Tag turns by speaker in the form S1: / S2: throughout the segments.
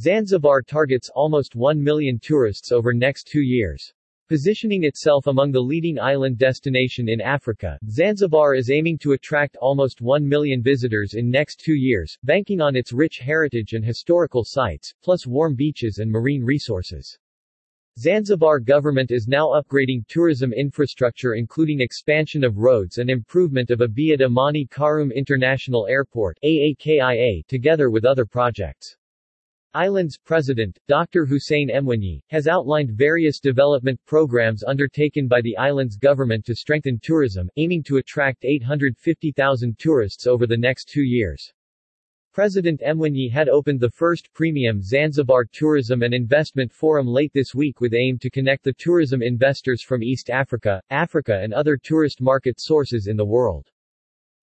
S1: Zanzibar targets almost 1 million tourists over next two years. Positioning itself among the leading island destination in Africa, Zanzibar is aiming to attract almost 1 million visitors in next two years, banking on its rich heritage and historical sites, plus warm beaches and marine resources. Zanzibar government is now upgrading tourism infrastructure including expansion of roads and improvement of Abeid Amani Karume International Airport AAKIA together with other projects. Island's president, Dr. Hussein Mwinyi, has outlined various development programs undertaken by the island's government to strengthen tourism, aiming to attract 850,000 tourists over the next two years. President Mwinyi had opened the first premium Zanzibar Tourism and Investment Forum late this week with aim to connect the tourism investors from East Africa, Africa and other tourist market sources in the world.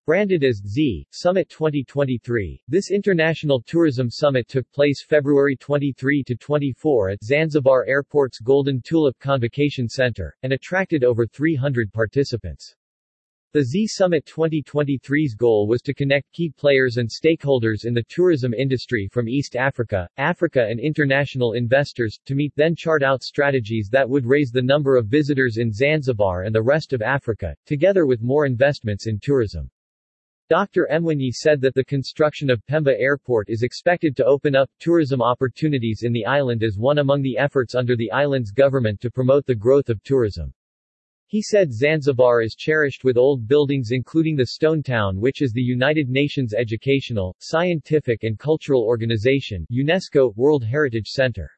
S1: Branded as Z Summit 2023, this international tourism summit took place February 23 to 24 at Zanzibar Airport's Golden Tulip Convocation Center, and attracted over 300 participants. The Z Summit 2023's goal was to connect key players and stakeholders in the tourism industry from East Africa, Africa and international investors, to meet then chart out strategies that would raise the number of visitors in Zanzibar and the rest of Africa, together with more investments in tourism. Dr. Mwinyi said that the construction of Pemba Airport is expected to open up tourism opportunities in the island as one among the efforts under the island's government to promote the growth of tourism. He said Zanzibar is cherished with old buildings including the Stone Town which is the United Nations Educational, Scientific and Cultural Organization UNESCO World Heritage Center.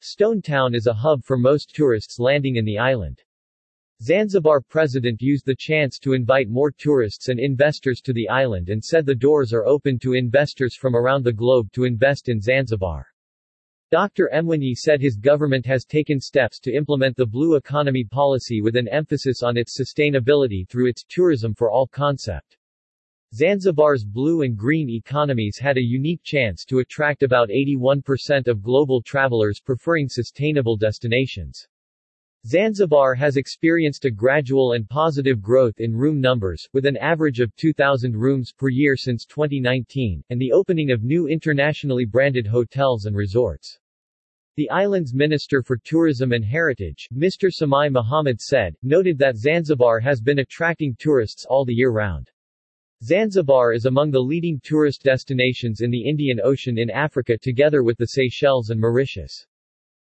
S1: Stone Town is a hub for most tourists landing in the island. Zanzibar president used the chance to invite more tourists and investors to the island and said the doors are open to investors from around the globe to invest in Zanzibar. Dr. Mwinyi said his government has taken steps to implement the blue economy policy with an emphasis on its sustainability through its tourism for all concept. Zanzibar's blue and green economies had a unique chance to attract about 81% of global travelers preferring sustainable destinations. Zanzibar has experienced a gradual and positive growth in room numbers, with an average of 2,000 rooms per year since 2019, and the opening of new internationally branded hotels and resorts. The island's Minister for Tourism and Heritage, Mr. Simai Mohammed Said, noted that Zanzibar has been attracting tourists all the year round. Zanzibar is among the leading tourist destinations in the Indian Ocean in Africa together with the Seychelles and Mauritius.